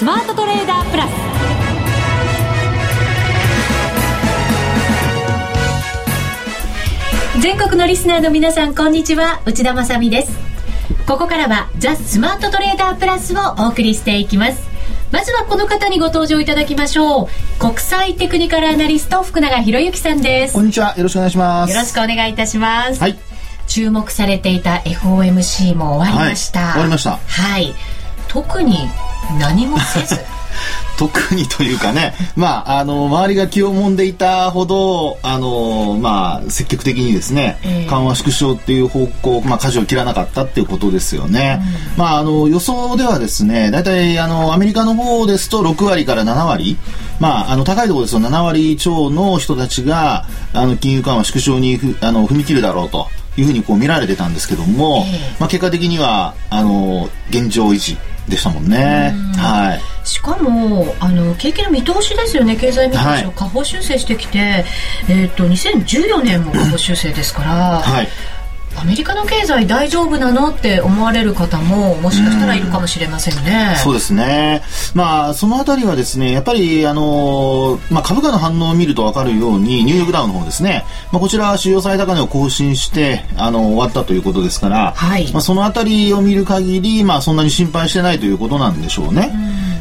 スマートトレーダープラス。全国のリスナーの皆さんこんにちは。内田まさです。ここからはザ・スマートトレーダープラスをお送りしていきます。まずはこの方にご登場いただきましょう。国際テクニカルアナリスト福永博之さんです。こんにちは。よろしくお願いします。よろしくお願いいたします。はい。注目されていた FOMC も終わりました、はい、終わりました。はい特に何もせず。特にというかね、まあ、あの、周りが気をもんでいたほど、あの、まあ、積極的にですね、えー、緩和縮小っていう方向、まあ、舵を切らなかったっていうことですよね。うん、まあ、あの、予想ではですね、大体、あの、アメリカの方ですと6割から7割、まあ、あの、高いところですと7割超の人たちが、あの、金融緩和縮小にふあの踏み切るだろうと。いうふうにこう見られてたんですけども、えー、まあ、結果的にはあの現状維持でしたもんね。はい。しかもあの景気の見通しですよね経済見通しを下方修正してきて、はい、えっ、ー、と2014年も下方修正ですから。はいアメリカの経済大丈夫なの？って思われる方ももしかしたらいるかもしれませんね。うそうですね。まあそのあたりはですね、やっぱりあのまあ株価の反応を見るとわかるようにニューヨークダウの方ですね。まあこちら主要最高値を更新してあの終わったということですから、はい、まあそのあたりを見る限りまあそんなに心配してないということなんでしょうね。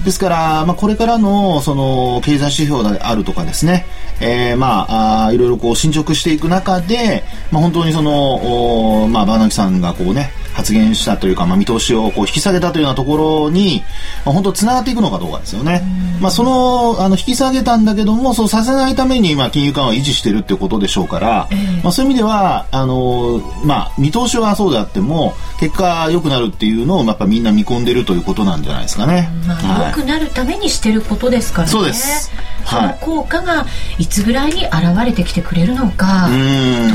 うですから、まあ、これからのその経済指標であるとかですね、えー、まああいろいろこう進捗していく中で、まあ、本当にその、まあ、バーナキさんがこうね発言したというか、まあ、見通しをこう引き下げたというようなところに、まあ、本当つながっていくのかどうかですよね。まあ、そのあの引き下げたんだけどもそうさせないために、まあ、金融緩和を維持しているということでしょうから、えー、まあ、そういう意味ではあの、まあ、見通しはそうであっても結果良くなるっていうのをやっぱみんな見込んでるということなんじゃないですかね。まあ、良、くなるためにしてることですからね。そうです。その効果がいつぐらいに現れてきてくれるのか、と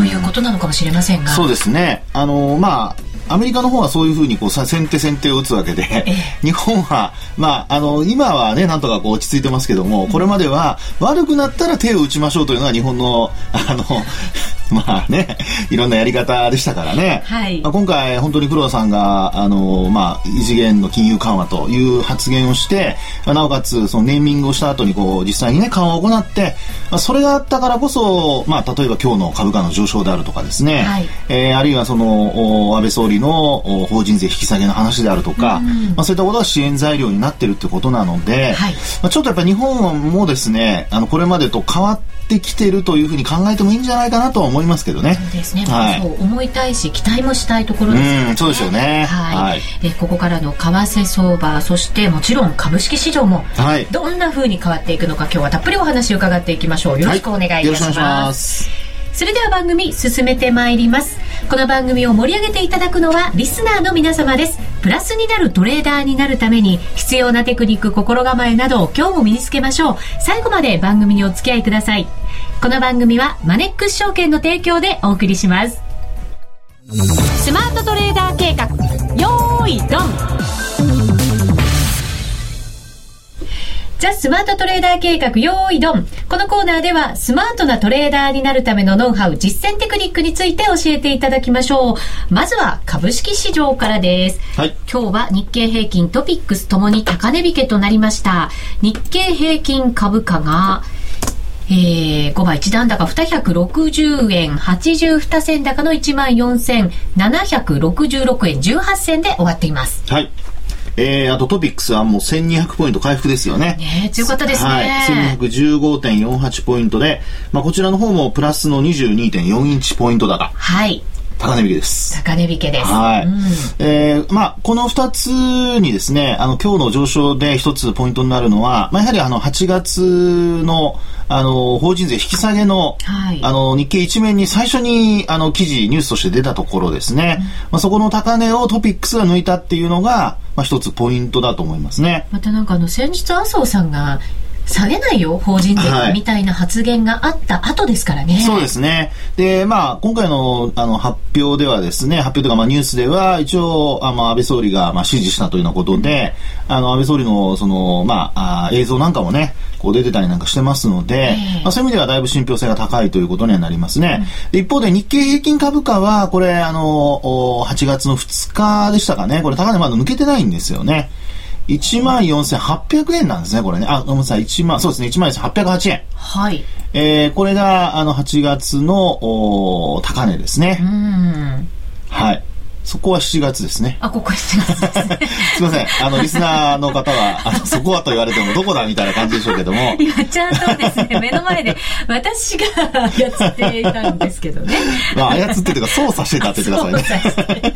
いうことなのかもしれませんが。そうですね。あのまあアメリカの方はそういうふうにこう先手先手を打つわけで、日本は、まあ、あの、今はね、なんとかこう落ち着いてますけども、これまでは悪くなったら手を打ちましょうというのが日本の、あの、まあね、いろんなやり方でしたからね。はい。まあ、今回、本当に黒田さんが、あの、まあ、異次元の金融緩和という発言をして、まあ、なおかつ、そのネーミングをした後に、こう、実際にね、緩和を行って、まあ、それがあったからこそ、まあ、例えば今日の株価の上昇であるとかですね、はい、えー、あるいはその、安倍総理の法人税引き下げの話であるとか、うん、まあ、そういったことが支援材料になってるってことなので、はい、まあ、ちょっとやっぱり日本もですね、あの、これまでと変わって、ってきてるというふうに考えてもいいんじゃないかなとは思いますけどね。そうですね。はい、そう思いたいし期待もしたいところですね。うんそうですよね。はい。はい、えここからの為替相場そしてもちろん株式市場も、はい、どんなふうに変わっていくのか今日はたっぷりお話を伺っていきましょう。よろしくお願いいたします。はい、それでは番組進めてまいります。この番組を盛り上げていただくのはリスナーの皆様です。プラスになるトレーダーになるために必要なテクニック心構えなどを今日も身につけましょう。最後まで番組にお付き合いください。この番組はマネックス証券の提供でお送りします。スマートトレーダー計画。よーいドン。ザ・スマートトレーダー計画用意ドン。このコーナーではスマートなトレーダーになるためのノウハウ、実践テクニックについて教えていただきましょう。まずは株式市場からです。はい、今日は日経平均トピックスともに高値引けとなりました。日経平均株価がえー、5倍1段高260円82銭高の14,766円18銭で終わっています。はい。えー、あとトピックスはもう1200ポイント回復ですよね。ね強かったですね。はい。1215.48ポイントで、まあこちらの方もプラスの22.4インチポイント高。はい。高値引けです。高値引けです。はい。うん、えー、まあ、この二つにですね、あの、今日の上昇で一つポイントになるのは、まあ、やはりあの、8月の、あの、法人税引き下げの、はい、あの、日経一面に最初に、あの、記事、ニュースとして出たところですね、うん、まあ、そこの高値をトピックスが抜いたっていうのが、まあ、一つポイントだと思いますね。またなんかあの、先日麻生さんが、下げないよ、法人税みたいな発言があった後ですからね。はい、そうですね。で、まあ、今回のあの発表ではですね、発表というか、まあ、ニュースでは、一応、あまあ、安倍総理が、まあ、指示したというようなことで、うん、あの、安倍総理の、その、まあ、あ映像なんかもね、こう出てたりなんかしてますので、えー、まあ、そういう意味ではだいぶ信憑性が高いということにはなりますね。うん、一方で日経平均株価は、これ、あの、8月の2日でしたかね、これ高値まだ抜けてないんですよね。1万4800円なんですね、これね。あ、ごめんなさい、1万、そうですね、1万4808円。はい。えー、これが、あの、8月の、お高値ですね。うん。はい。そこは7月ですね。あ、ここ7月ですね。すいません。あの、リスナーの方は、あの、そこはと言われてもどこだみたいな感じでしょうけども。今、ちゃんとですね、目の前で、私が操っていたんですけどね。まあ、操ってというか、操作してたって言ってくださいね。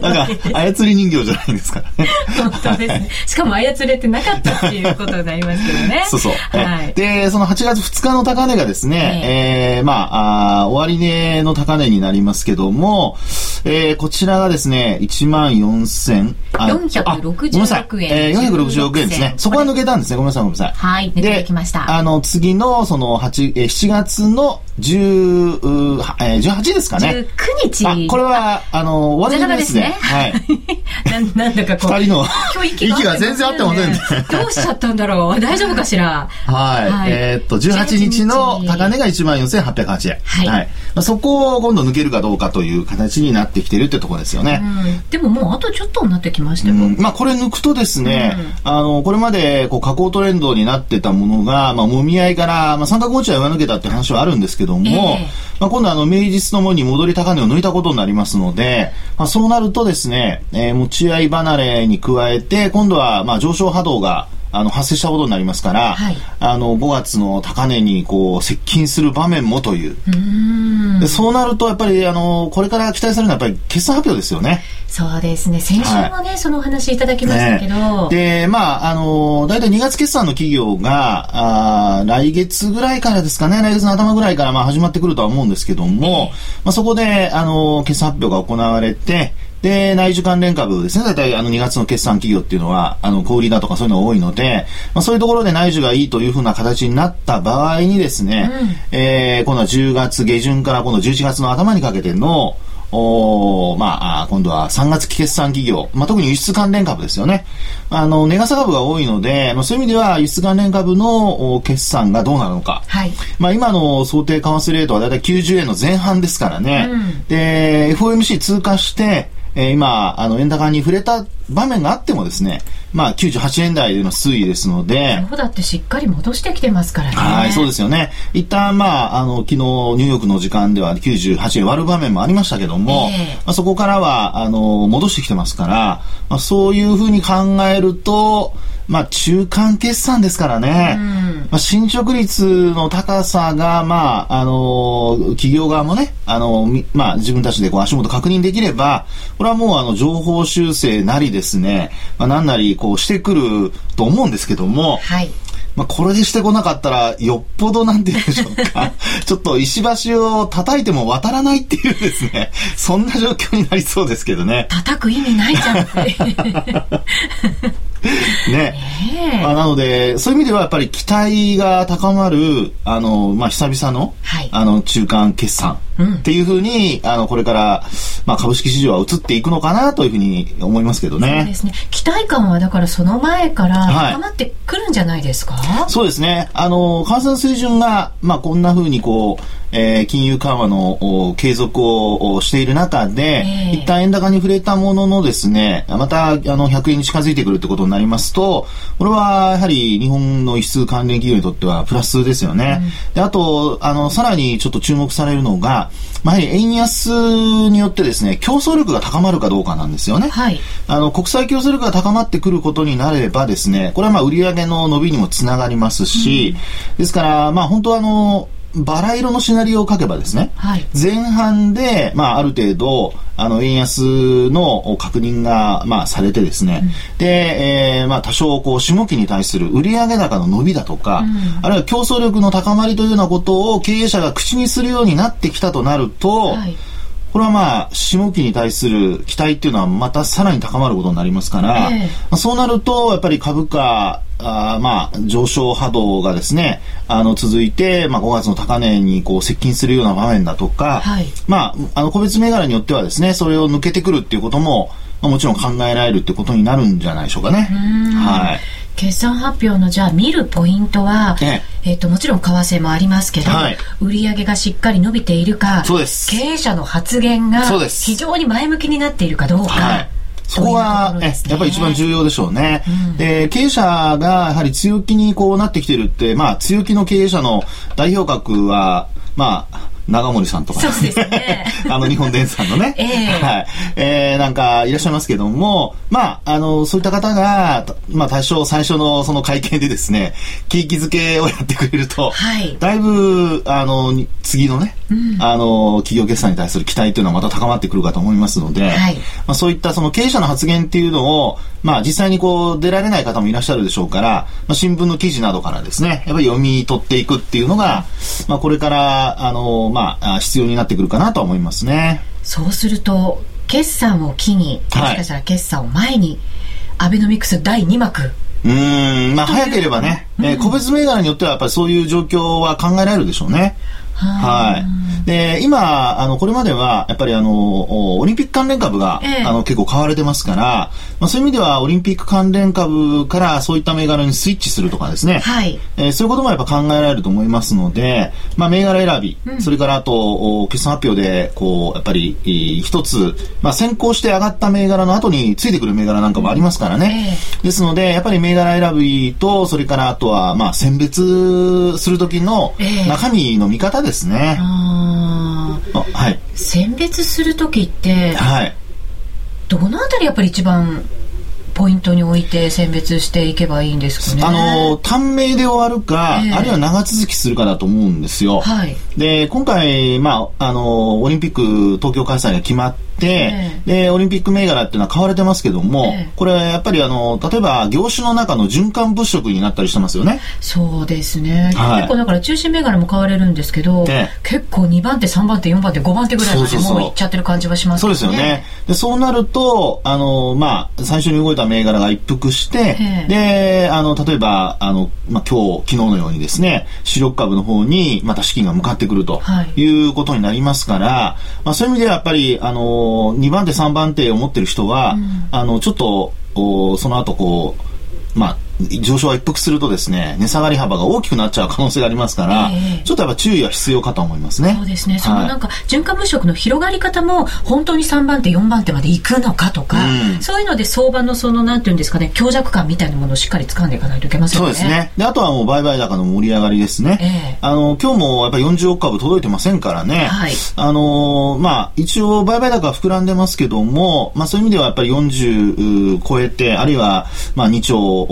なんか、操り人形じゃないんですからね。本当ですね。しかも操れてなかったっていうことになりますけどね。そうそう。はい。で、その8月2日の高値がですね、ええー、まああ、終値の高値になりますけども、えー、こちらがですね、1万4000、あ、466円。えー、466円ですね。そこは抜けたんですね。ごめんなさい、ごめんなさい。はい、抜けてきました。あの、次の、その、8、えー、7月の10、えー、18ですかね。19日。あ、これは、あの、終わりですね。はい。ななんだかこう。二人の息が全然合ってませんね。どうしちゃったんだろう。大丈夫かしら？はい。えっと、18日の高値が14,808円。はい。そこを今度抜けるかどうかという形になってきてるってところですよね。でももうあとちょっとになってきましたよ。まあこれ抜くとですね、あの、これまでこう下降トレンドになってたものが、まあもみ合いから、まあ三角持ちは上抜けたって話はあるんですけども、まあ今度あの、明日ともに戻り高値を抜いたことになりますので、まあそうなるとですね、えー、持ち合い離れに加えて、今度はまあ上昇波動があの発生したことになりますから、はい、あの5月の高値にこう接近する場面もという。でそうなるとやっぱりあのこれから期待されるのはやっぱり決算発表ですよね。そうですね。先週もね、はい、そのお話いただきましたけど、ね、でまああの大体2月決算の企業があ来月ぐらいからですかね来月の頭ぐらいからまあ始まってくるとは思うんですけども、まあ、そこであの決算発表が行われてで、内需関連株ですね。大体あの2月の決算企業っていうのは、あの、小売りだとかそういうのが多いので、まあそういうところで内需がいいというふうな形になった場合にですね、うん、えー、今度は10月下旬から今度11月の頭にかけての、おまあ、今度は3月期決算企業、まあ、特に輸出関連株ですよね。あの、値傘株が多いので、まあ、そういう意味では輸出関連株の決算がどうなるのか。はい。まあ、今の想定為替レートはだいたい90円の前半ですからね。うん、で、FOMC 通過して、えー、今、あの、円高に触れた場面があってもですね、まあ、98円台での推移ですので。そうだってしっかり戻してきてますからね。はい、そうですよね。一旦、まあ、あの、昨日、ニューヨークの時間では98円割る場面もありましたけども、えー、まあ、そこからは、あの、戻してきてますから、まあ、そういうふうに考えると、まあ、中間決算ですからね、うん、まあ、進捗率の高さが、まあ、あのー、企業側もね、あのー、まあ、自分たちでこう足元確認できれば、これはもう、あの、情報修正なりですね、まあ、なんなり、こう、してくると思うんですけども、はい。まあ、これでしてこなかったら、よっぽどなんて言うんでしょうか。ちょっと石橋を叩いても渡らないっていうですね、そんな状況になりそうですけどね。叩く意味ないじゃんって。ね。まあ、なので、そういう意味ではやっぱり期待が高まる、あの、まあ、久々の、はい、あの、中間決算っていうふうに、あの、これから、まあ、株式市場は移っていくのかなというふうに思いますけどね。そうですね。期待感はだからその前から高まってくるんじゃないですか、はい、そうですね。あの、為替の水準が、まあ、こんなふうにこう、えー、金融緩和の継続をしている中で、えー、一旦円高に触れたもののですね、またあの100円に近づいてくるってことになりますと、これはやはり日本の輸出関連企業にとってはプラスですよね。うん、であと、あの、さらにちょっと注目されるのが、まあ、やはり円安によってですね、競争力が高まるかどうかなんですよね。はい。あの、国際競争力が高まってくることになればですね、これはまあ売上の伸びにもつながりますし、うん、ですから、まあ本当はあの、バラ色のシナリオを書けばですね、はい、前半で、まあ、ある程度、あの、円安の確認が、まあ、されてですね、うん、で、えー、まあ、多少、こう、下期に対する売上高の伸びだとか、うん、あるいは競争力の高まりというようなことを経営者が口にするようになってきたとなると、はいこれはまあ、下期に対する期待っていうのはまたさらに高まることになりますから、えー、まあ、そうなると、やっぱり株価、あまあ、上昇波動がですね、あの、続いて、まあ、5月の高値にこう接近するような場面だとか、はい、まあ、あの、個別銘柄によってはですね、それを抜けてくるっていうことも、まあ、もちろん考えられるってことになるんじゃないでしょうかね。はい。決算発表のじゃあ見るポイントは、ええ。えー、ともちろん為替もありますけど、はい、売上がしっかり伸びているか経営者の発言が非常に前向きになっているかどうか。はい。そこが、ね、やっぱり一番重要でしょうね。うん、で、経営者がやはり強気にこうなってきてるって、まあ、強気の経営者の代表格は、まあ、長森さんとか、そうですね。あの、日本電産のね。えー、はい。えー、なんか、いらっしゃいますけども、まあ、あの、そういった方が、まあ、多少最初のその会見でですね、景気づけをやってくれると、はい。だいぶ、あの、次のね、うん、あの、企業決算に対する期待というのはまた高まってくるかと思いますので、はい。まあ、そういったその経営者の発言っていうのを、まあ、実際にこう、出られない方もいらっしゃるでしょうから、まあ、新聞の記事などからですね、やっぱり読み取っていくっていうのが、まあ、これから、あの、まあ、必要になってくるかなと思いますね。そうすると、決算を機に、もしかしたら決算を前に、アベノミクス第2幕、うん、まあ早ければね、えー、個別銘柄によってはやっぱりそういう状況は考えられるでしょうね。はい。で、今、あの、これまでは、やっぱりあの、オリンピック関連株が、ええ、あの、結構買われてますから、まあそういう意味では、オリンピック関連株からそういった銘柄にスイッチするとかですね。はい。えー、そういうこともやっぱ考えられると思いますので、まあ銘柄選び、うん、それからあと、決算発表で、こう、やっぱり、一つ、まあ先行して上がった銘柄の後についてくる銘柄なんかもありますからね。え、ですので、やっぱり銘柄選びと、それからあとは、まあ選別するときの中身の見方ですですね。あはい。選別する時って、はい。どのあたりやっぱり一番ポイントに置いて選別していけばいいんですかね？あの、短命で終わるか、えー、あるいは長続きするかだと思うんですよ。はい。で、今回、まあ、あの、オリンピック東京開催が決まって、えー、で、オリンピック銘柄っていうのは買われてますけども、えー、これやっぱりあの、例えば業種の中の循環物色になったりしてますよね。そうですね。はい、結構だから中心銘柄も買われるんですけど、えー、結構2番手、3番手、4番手、5番手ぐらいまでもういっちゃってる感じはします、ね、そうですよね。で、そうなると、あの、まあ、最初に動いた銘柄が一服して、で、あの、例えば、あの、まあ、今日、昨日のようにですね、主力株の方にまた資金が向かってくるとい。うことになりますから、はい、まあ、そういう意味ではやっぱり、あの、2番手、3番手を持ってる人は、うん、あの、ちょっと、おその後こう、まあ、上昇が一服するとですね、値下がり幅が大きくなっちゃう可能性がありますから、えー、ちょっとやっぱ注意は必要かと思いますね。そうですね。そのなんか、循環物色の広がり方も、本当に3番手、4番手まで行くのかとか、うん、そういうので相場のその、なんていうんですかね、強弱感みたいなものをしっかり掴んでいかないといけませんね。そうですね。で、あとはもう売買高の盛り上がりですね。えー、あの、今日もやっぱり40億株届いてませんからね。はい。あのまあ、一応売買高は膨らんでますけども、まあそういう意味ではやっぱり40超えて、あるいは、まあ2兆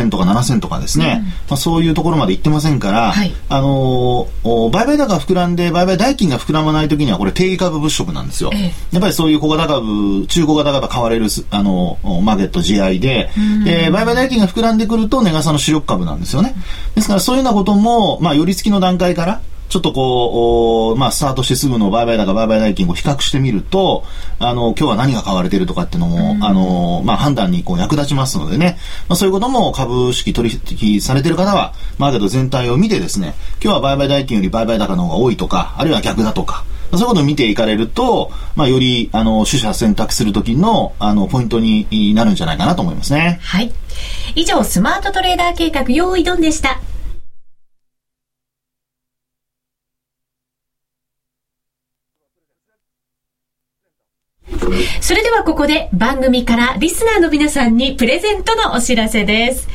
6000とか7000とかかですね、うん、まあ、そういうところまで行ってませんから、はい、あの売買高が膨らんで売買代金が膨らまない時にはこれ定義株物色なんですよ、えー、やっぱりそういう小型株中小型株買われるあのマーケット GI で、で売買代金が膨らんでくると値傘の主力株なんですよね。ですからそういうようなことも、まあ、寄り付きの段階からちょっとこう、まあ、スタートしてすぐの売買高、売買代金を比較してみると、あの、今日は何が買われてるとかっていうのも、うん、あの、まあ、判断にこう役立ちますのでね、まあ、そういうことも株式取引されてる方は、マーケット全体を見てですね、今日は売買代金より売買高の方が多いとか、あるいは逆だとか、そういうことを見ていかれると、まあ、より、あの、取捨選択するときの、あの、ポイントになるんじゃないかなと思いますね。はい。以上、スマートトレーダー計画、用意ドンでした。それではここで番組からリスナーの皆さんにプレゼントのお知らせです。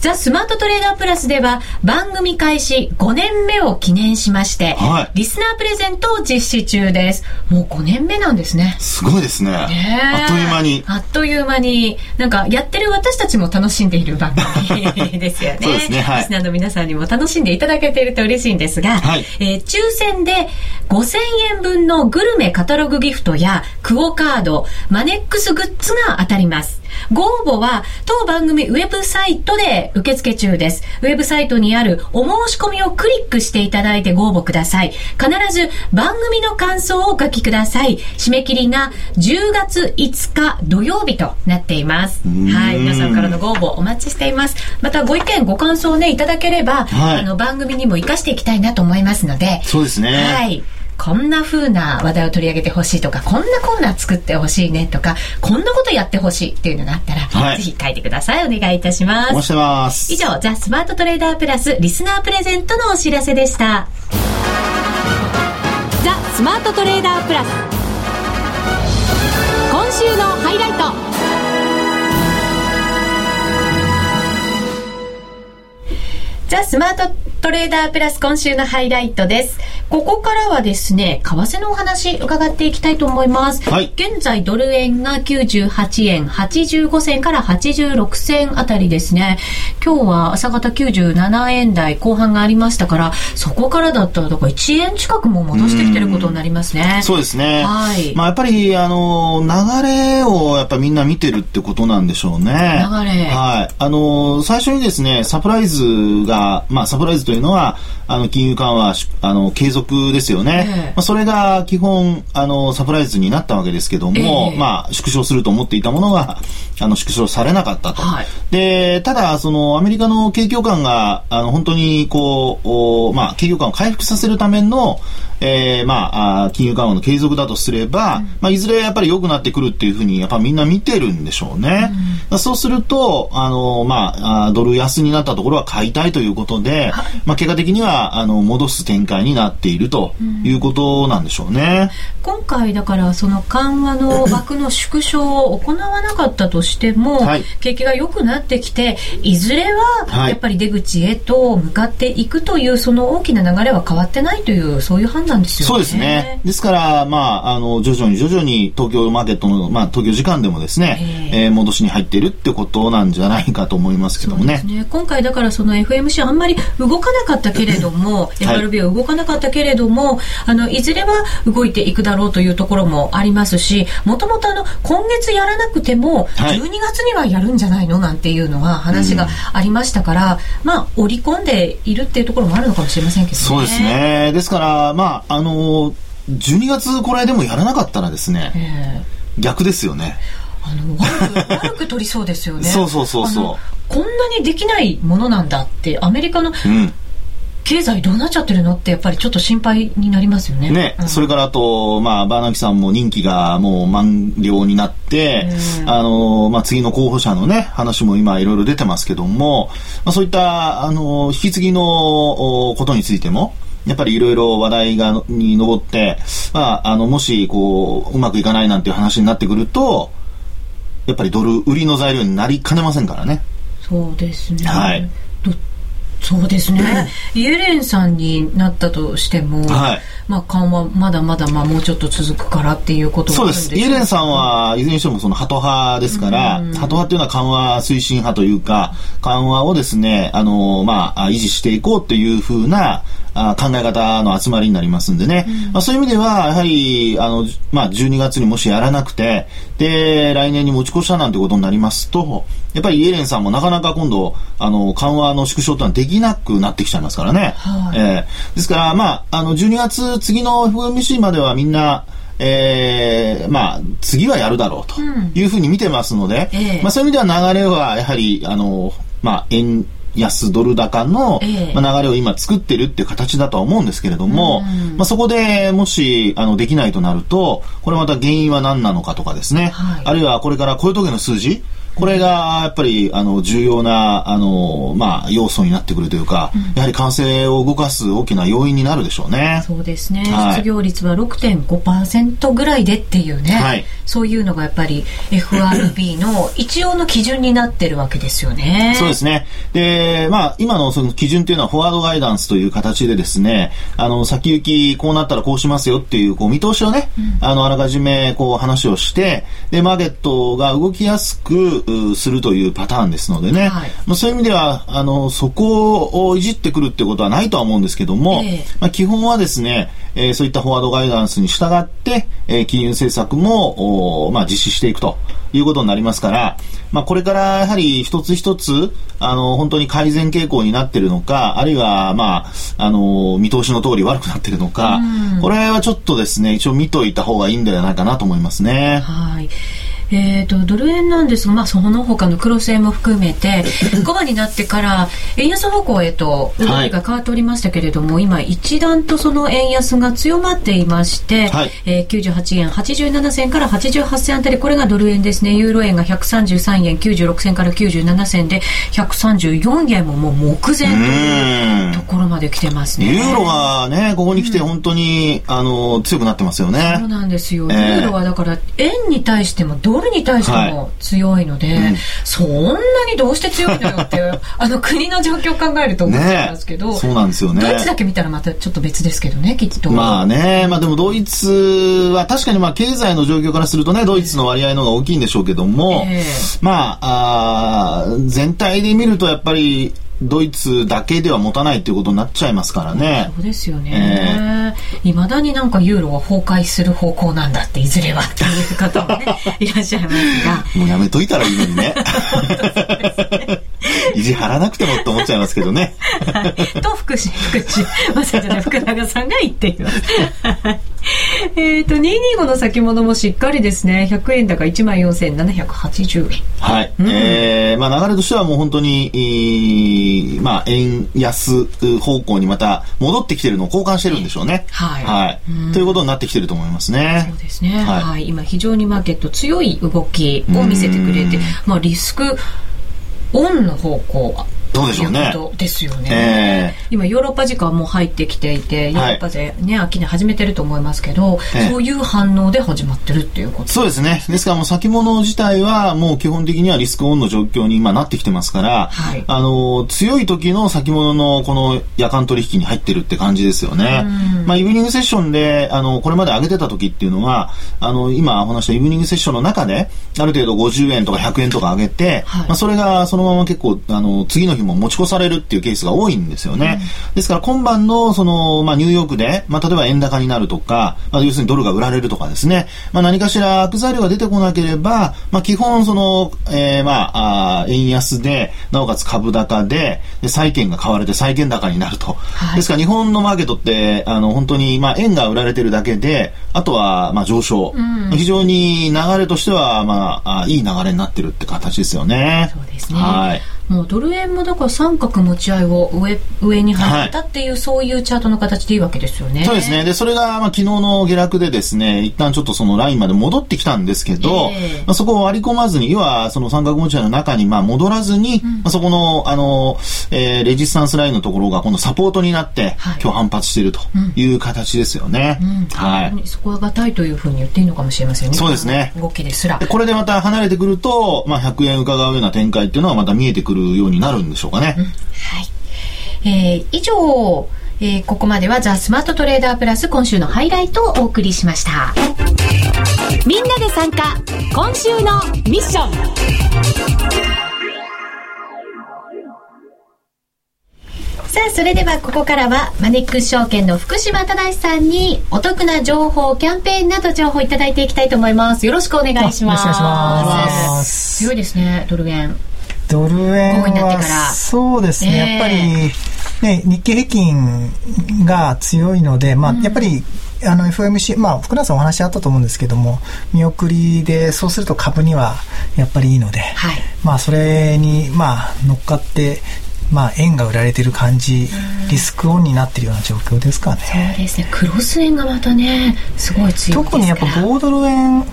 ザ・スマートトレーダープラスでは番組開始5年目を記念しまして、はい、リスナープレゼントを実施中です。もう5年目なんですね。すごいですね。ねあっという間に。あっという間に、なんかやってる私たちも楽しんでいる番組ですよね。そうですね。はい。リスナーの皆さんにも楽しんでいただけていると嬉しいんですが、はい、えー、抽選で5000円分のグルメカタログギフトやクオカード、マネックスグッズが当たります。ご応募は当番組ウェブサイトで受付中です。ウェブサイトにあるお申し込みをクリックしていただいてご応募ください。必ず番組の感想をお書きください。締め切りが10月5日土曜日となっています。はい。皆さんからのご応募お待ちしています。またご意見、ご感想をね、いただければ、はい、あの番組にも活かしていきたいなと思いますので。そうですね。はい。こんな風な話題を取り上げてほしいとか、こんなコーナー作ってほしいねとか、こんなことやってほしいっていうのがあったら、はい、ぜひ書いてください。お願いいたします。おします。以上、ザ・スマートトレーダープラスリスナープレゼントのお知らせでした。ザ・スマートトレーダープラス。今週のハイライト。ザ・スマートトレーダープラス今週のハイライトです。ここからはですね、為替のお話伺っていきたいと思います。はい、現在ドル円が98円85銭から86銭あたりですね。今日は朝方97円台後半がありましたから、そこからだったらだから1円近くも戻してきてることになりますね。そうですね。はい。まあやっぱりあの流れをやっぱみんな見てるってことなんでしょうね。流れ。はい。あの最初にですね、サプライズがまあサプライズというのはあの金融緩和あの継続ですよね。えー、まあそれが基本あのサプライズになったわけですけども、えー、まあ縮小すると思っていたものがあの縮小されなかったと。はい、でただそのアメリカの景況感があの本当にこうおまあ景況感を回復させるためのえー、まあ、金融緩和の継続だとすれば、うん、まあ、いずれやっぱり良くなってくるっていうふうに、やっぱみんな見てるんでしょうね。うん、そうすると、あの、まあ、ドル安になったところは買いたいということで、はい、まあ、結果的には、あの、戻す展開になっているということなんでしょうね。うん、今回、だから、その緩和の枠の縮小を行わなかったとしても、はい、景気が良くなってきて、いずれは、やっぱり出口へと向かっていくという、その大きな流れは変わってないという、そういう判断ですよね。そうですね。ですから、まあ、あの、徐々に徐々に東京マーケットの、まあ、東京時間でもですね、えー、戻しに入っているってことなんじゃないかと思いますけどもね。ね今回だからその FMC あんまり動かなかったけれども、FRB は動かなかったけれども、あの、いずれは動いていくだろうというところもありますし、もともとあの、今月やらなくても、12月にはやるんじゃないのなんていうのは話がありましたから、うん、まあ、織り込んでいるっていうところもあるのかもしれませんけどね。そうですね。ですから、まあ、あの、12月これでもやらなかったらですね、逆ですよね。あの悪く悪く取りそうですよね。そうそうそうそう。こんなにできないものなんだってアメリカの、うん経済どうなっちゃってるのってやっぱりちょっと心配になりますよね。ね、うん、それからあと、まあ、バーナキさんも任期がもう満了になって、あの、まあ、次の候補者のね、話も今いろいろ出てますけども、まあ、そういった、あの、引き継ぎのことについても、やっぱりいろいろ話題がに上って、まあ、あの、もし、こう、うまくいかないなんていう話になってくると、やっぱりドル売りの材料になりかねませんからね。そうですね。はい。そうですね、イエレンさんになったとしても、はい、まあ、緩和まだまだまあもうちょっと続くからっていうことそうです。イエレンさんはいずれにしてもそのハト派ですから、ハト派っていうのは緩和推進派というか緩和をですねあの、まあ、維持していこうっていうふうなあ考え方の集まりになりますんでね、うん、まあ、そういう意味ではやはりあの、まあ、12月にもしやらなくてで来年に持ち越したなんてことになりますとやっぱりイエレンさんもなかなか今度あの緩和の縮小ってのはできなくなってきちゃいますからね、はい、えー、ですから、まあ、あの12月次の FOMC まではみんなえー、まあ、次はやるだろうというふうに見てますので、うんえ。ー、まあ、そういう意味では流れはやはり、あの、まあ、円安ドル高の、まあ、流れを今作ってるっていう形だとは思うんですけれども、まあ、そこでもしあのできないとなるとこれまた原因は何なのかとかですね、はい、あるいはこれから雇用統計の数字これがやっぱりあの重要なあの、まあ、要素になってくるというか、うん、やはり感染を動かす大きな要因になるでしょうね。そうですね、はい、失業率は6.5%ぐらいでっていうね、はい、そういうのがやっぱり FRB の一応の基準になってるわけですよね。そうですね。で、まあ、今のその基準っていうのはフォワードガイダンスという形でですね、あの、先行きこうなったらこうしますよっていうこう見通しをね、うん、あの、あらかじめこう話をして、で、マーケットが動きやすくするというパターンですのでね、はい、まあ、そういう意味ではあのそこをいじってくるってことはないとは思うんですけども、えー、まあ、基本はですね、えー、そういったフォワードガイダンスに従って、えー、金融政策も、まあ、実施していくということになりますから、まあ、これからやはり一つ一つあの本当に改善傾向になっているのかあるいは、まあ、あの見通しの通り悪くなっているのか、これはちょっとですね一応見といた方がいいんではないかなと思いますね。はいえーと、ドル円なんですが、まあ、その他のクロス円も含めて 5番になってから円安方向へと動きが変わっておりましたけれども、はい、今一段とその円安が強まっていまして、はい、えー、98円87銭から88銭あたりこれがドル円ですね。ユーロ円が133円96銭から97銭で134円ももう目前というところまで来てますね。ユーロがねここに来て本当に、うん、あの強くなってますよね。そうなんですよ、えー、ユーロはだから円に対してもドルルに対しても強いので、はい。うん、そんなにどうして強いのよって あの国の状況を考えると思っちゃいますけど、ね、そうなんですよね。ドイツだけ見たらまたちょっと別ですけどねきっと。まあね。まあでもドイツは確かにまあ経済の状況からするとねドイツの割合の方が大きいんでしょうけども、えー、まああ全体で見るとやっぱりドイツだけでは持たないということになっちゃいますからね。そうですよね。い、え、ま、だになんかユーロは崩壊する方向なんだっていずれはっていう方もね いらっしゃいますが。もうやめといたらいいのにね。意地張らなくてもって思っちゃいますけどね。はい、と福士福士まさか福永さんが言っています。えっと225の先物もしっかりですね100円高1万4780円。はい。うん、えー、まあ流れとしてはもう本当に、まあ円安方向にまた戻ってきてるのを交換してるんでしょうね。はい。はい。ということになってきてると思いますね。そうですね。はい。はい、今非常にマーケット強い動きを見せてくれて、まあリスクオンの方向どうでしょうね。ですよね、えー、今ヨーロッパ時間も入ってきていてヨーロッパでね、秋に始めてると思いますけど、えー、そういう反応で始まってるっていうことそうですね。ですからもう先物自体はもう基本的にはリスクオンの状況に今なってきてますから、はい、あの強い時の先物のこの夜間取引に入ってるって感じですよね。まあイブニングセッションであのこれまで上げてた時っていうのはあの今お話したイブニングセッションの中である程度50円とか100円とか上げて、はい、まあそれがそのまま結構あの次の日も持ち越されるっていうケースが多いんですよね。うん、ですから今晩のその、まあ、ニューヨークで、まあ、例えば円高になるとか、まあ、要するにドルが売られるとかですね、まあ、何かしら悪材料が出てこなければ、まあ、基本その、えー、まあ、あ円安で、なおかつ株高で、で債券が買われて債券高になると。はい、ですから日本のマーケットって、あの、本当に、まあ、円が売られてるだけで、あとは、まあ、上昇。うん、非常に流れとしては、まあ、あいい流れになってるって形ですよね。そうですね。はい。もうドル円もだから三角持ち合いを上上に入ったっていう、はい、そういうチャートの形でいいわけですよね。そうですね。で、それが、まあ、昨日の下落でですね、一旦ちょっとそのラインまで戻ってきたんですけど、えー、まあ、そこを割り込まずに、要はその三角持ち合いの中にまあ戻らずに、うん、まあ、そこの、あの、えー、レジスタンスラインのところが今度サポートになって、はい、今日反発しているという形ですよね。うん、はい。そこが硬いというふうに言っていいのかもしれませんね。そうですね。動きですら。これでまた離れてくると、まあ、100円伺うような展開っていうのはまた見えてくるようになるんでしょうかね。うん、はい。えー、以上、えー、ここまではザ・スマートトレーダープラス今週のハイライトをお送りしました。みんなで参加今週のミッションさあ、それではここからは、マネックス証券の福島正さんに、お得な情報、キャンペーンなど情報いただいていきたいと思います。よろしくお願いします。よろしくお願いします。強いですね、ドル円。ドル円はそうですね、やっぱり、ね、日経平均が強いので、まあ、やっぱりあの FMC、まあ、福永さんお話あったと思うんですけども、見送りで、そうすると株にはやっぱりいいので、はい、まあ、それに、まあ、乗っかって、まあ、円が売られてる感じ、リスクオンになってるような状況ですかね。そうですね。クロス円がまたね、すごい強い特にやっぱ5ドル円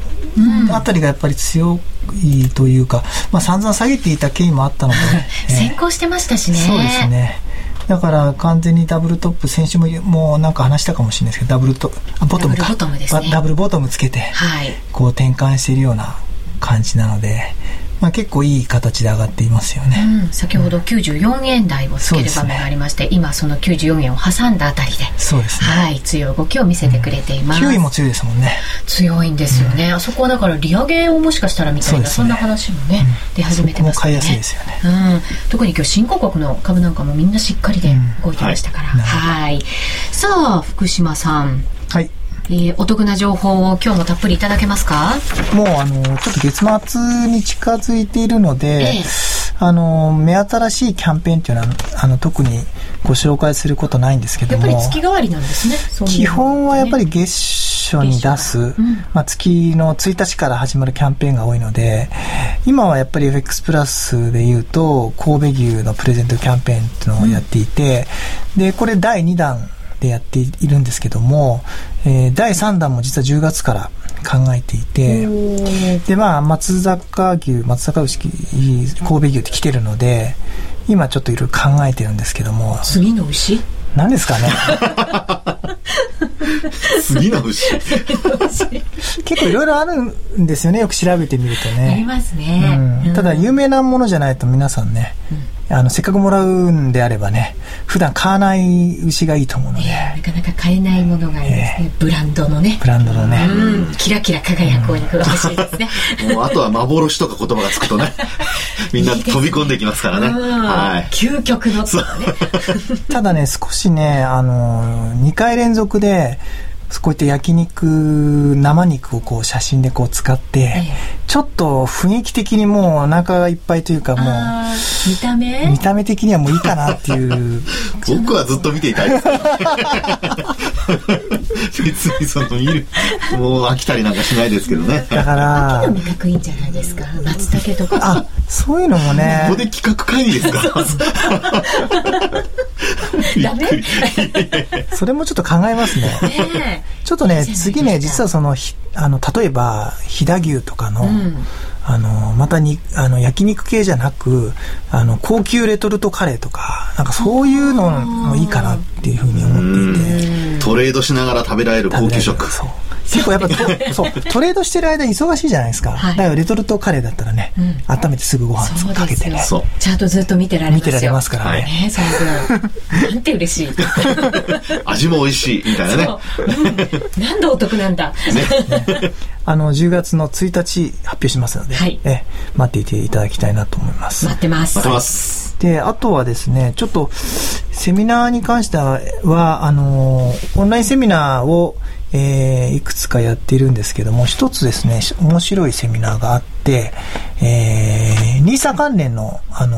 あたりがやっぱり強いというか、まあ、散々下げていた経緯もあったので、先行してましたしね。そうですね。だから完全にダブルトップ、先週ももうなんか話したかもしれないですけど、ダブルトボトムか。ダブルボトムですね。ダブルボトムつけて、はい、こう転換しているような感じなので、まあ、結構いい形で上がっていますよね、うん、先ほど94円台をつける場面がありまして、ね、今その94円を挟んだあたりでそうですね、はい、強い動きを見せてくれています、うん、9位も強いですもんね。強いんですよね、うん、あそこはだから利上げをもしかしたらみたいなそ、ね,、んな話もね、出始めてますね。買いやすいですよね、うん、特に今日新興国の株なんかもみんなしっかりで動いてましたから、はい、さあ福島さん。はいえー、お得な情報を今日もたっぷりいただけますか？もうあのちょっと月末に近づいているので、ええ、あの目新しいキャンペーンっていうのはあの特にご紹介することないんですけどもやっぱり月替わりなんですね。基本はやっぱり月初に出す、うん、まあ、月の1日から始まるキャンペーンが多いので今はやっぱり FX プラスでいうと神戸牛のプレゼントキャンペーンっていうのをやっていて、うん、でこれ第2弾でやっているんですけども、えー、第3弾も実は10月から考えていて、で、まあ、松坂牛、松坂牛、神戸牛って来てるので、今ちょっといろいろ考えてるんですけども。次の牛？何ですかね。次の牛。結構いろいろあるんですよねよく調べてみるとね。ありますね、うん、ただ有名なものじゃないと皆さんね、うん、あのせっかくもらうんであればね普段買わない牛がいいと思うので、えー、なかなか買えないものがいいですね、えー、ブランドのね。ブランドのね、うん、キラキラ輝くお肉が欲しいですね、もうあとは幻とか言葉がつくとね みんな飛び込んできますからね。いいはい。究極の、ね、ただね、少しね、あの、2回連続で、こうやって焼肉、生肉をこう写真でこう使って、ええ、ちょっと雰囲気的にもうお腹がいっぱいというかもう、見た目？見た目的にはもういいかなっていう。僕はずっと見ていたいです。別にその見る、もう飽きたりなんかしないですけどね。だから。秋の味覚いいんじゃないですか？松茸とか。あ、そういうのもね。ここで企画会議ですか？ダメ それもちょっと考えますね。ねちょっとね、次ね、実はその、あの、例えば、飛騨牛とかの、うん、あの、またに、あの、焼肉系じゃなく、あの、高級レトルトカレーとか、なんかそういうのもいいかなっていうふうに思っていて。トレードしながら食べられる高級食。そう。結構やっぱそうトレードしてる間忙しいじゃないですか、はい、だからレトルトカレーだったらね、うん、温めてすぐご飯かけてね。ちゃんとずっと見てられます見てられますからね、ね、その分 なんて嬉しい。味も美味しいみたいなね、う。ん、なんでお得なんだ、ね、あの10月の1日発表しますので、はい、え待っていていただきたいなと思います。待ってます。待ってます。であとはですねちょっとセミナーに関してはあのオンラインセミナーをえー、いくつかやっているんですけども、一つですね、面白いセミナーがあって、えー、NISA 関連の、あの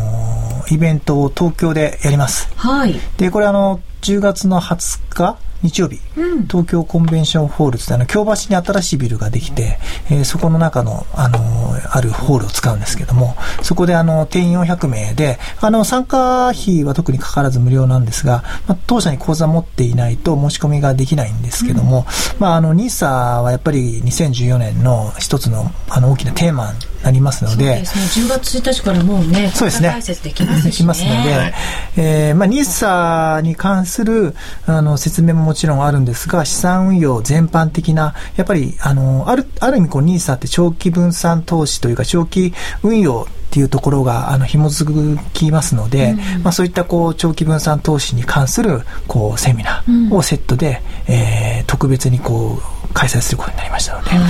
ー、イベントを東京でやります。はい。で、これあの、10月の20日日曜日、うん、東京コンベンションホールってあの京橋に新しいビルができて、えー、そこの中の、あのー、あるホールを使うんですけども、そこであの、定員400名で、あの、参加費は特にかからず無料なんですが、まあ、当社に口座持っていないと申し込みができないんですけども、うん、まあ、あの、NISA はやっぱり2014年の一つの、あの、大きなテーマなりますので、そうですね、10月1日からもうね、そうですね、解説できます、ね、できますので、えー、まあ、NISA に関するあの説明ももちろんあるんですが、資産運用全般的な、やっぱり、あの、ある、ある意味こう NISA って長期分散投資というか、長期運用っていうところがあの紐づきますので、うん、まあ、そういったこう長期分散投資に関するこうセミナーをセットで、うん、えー、特別にこう開催することになりましたので、はい、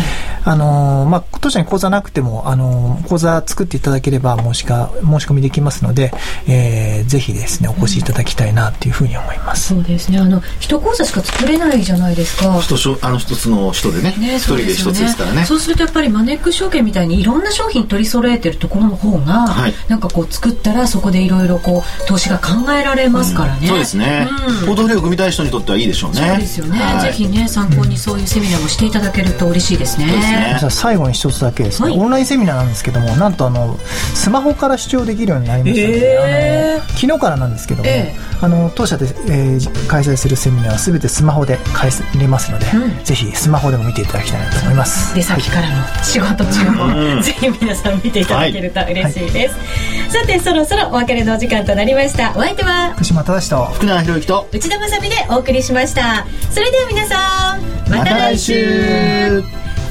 あのまあ、当社に口座なくても、あの口座作っていただければ申しか申し込みできますので、えー、ぜひですね、お越しいただきたいなというふうに思います。そうですね。あの、一口座しか作れないじゃないですか。一あの一つの人でね。ね一人で一つですからね。そうするとやっぱりマネックス証券みたいにいろんな商品取り揃えてるところの方が、はい、なんかこう作ったらそこでいろいろこう投資が考えられますからね。うん、そうですね。うん、行動力を組みたい人にとってはいいでしょうね。そうですよね。はい、ぜひね、参考にそういうセミナーもしていただけると嬉しいですね。ね。じゃ最後に一つだけですね、はい、オンラインセミナーなんですけどもなんとあのスマホから視聴できるようになりましたので、えー、あの昨日からなんですけども、えー、あの当社で、えー、開催するセミナーは全てスマホで開入れますので、うん、ぜひスマホでも見ていただきたいなと思います。出先からの仕事中も、ぜひ皆さん見ていただけると嬉しいです、はい、さてそろそろお別れのお時間となりました。お相手は福島正と福永博之と内田まさみでお送りしました。それでは皆さんまた来週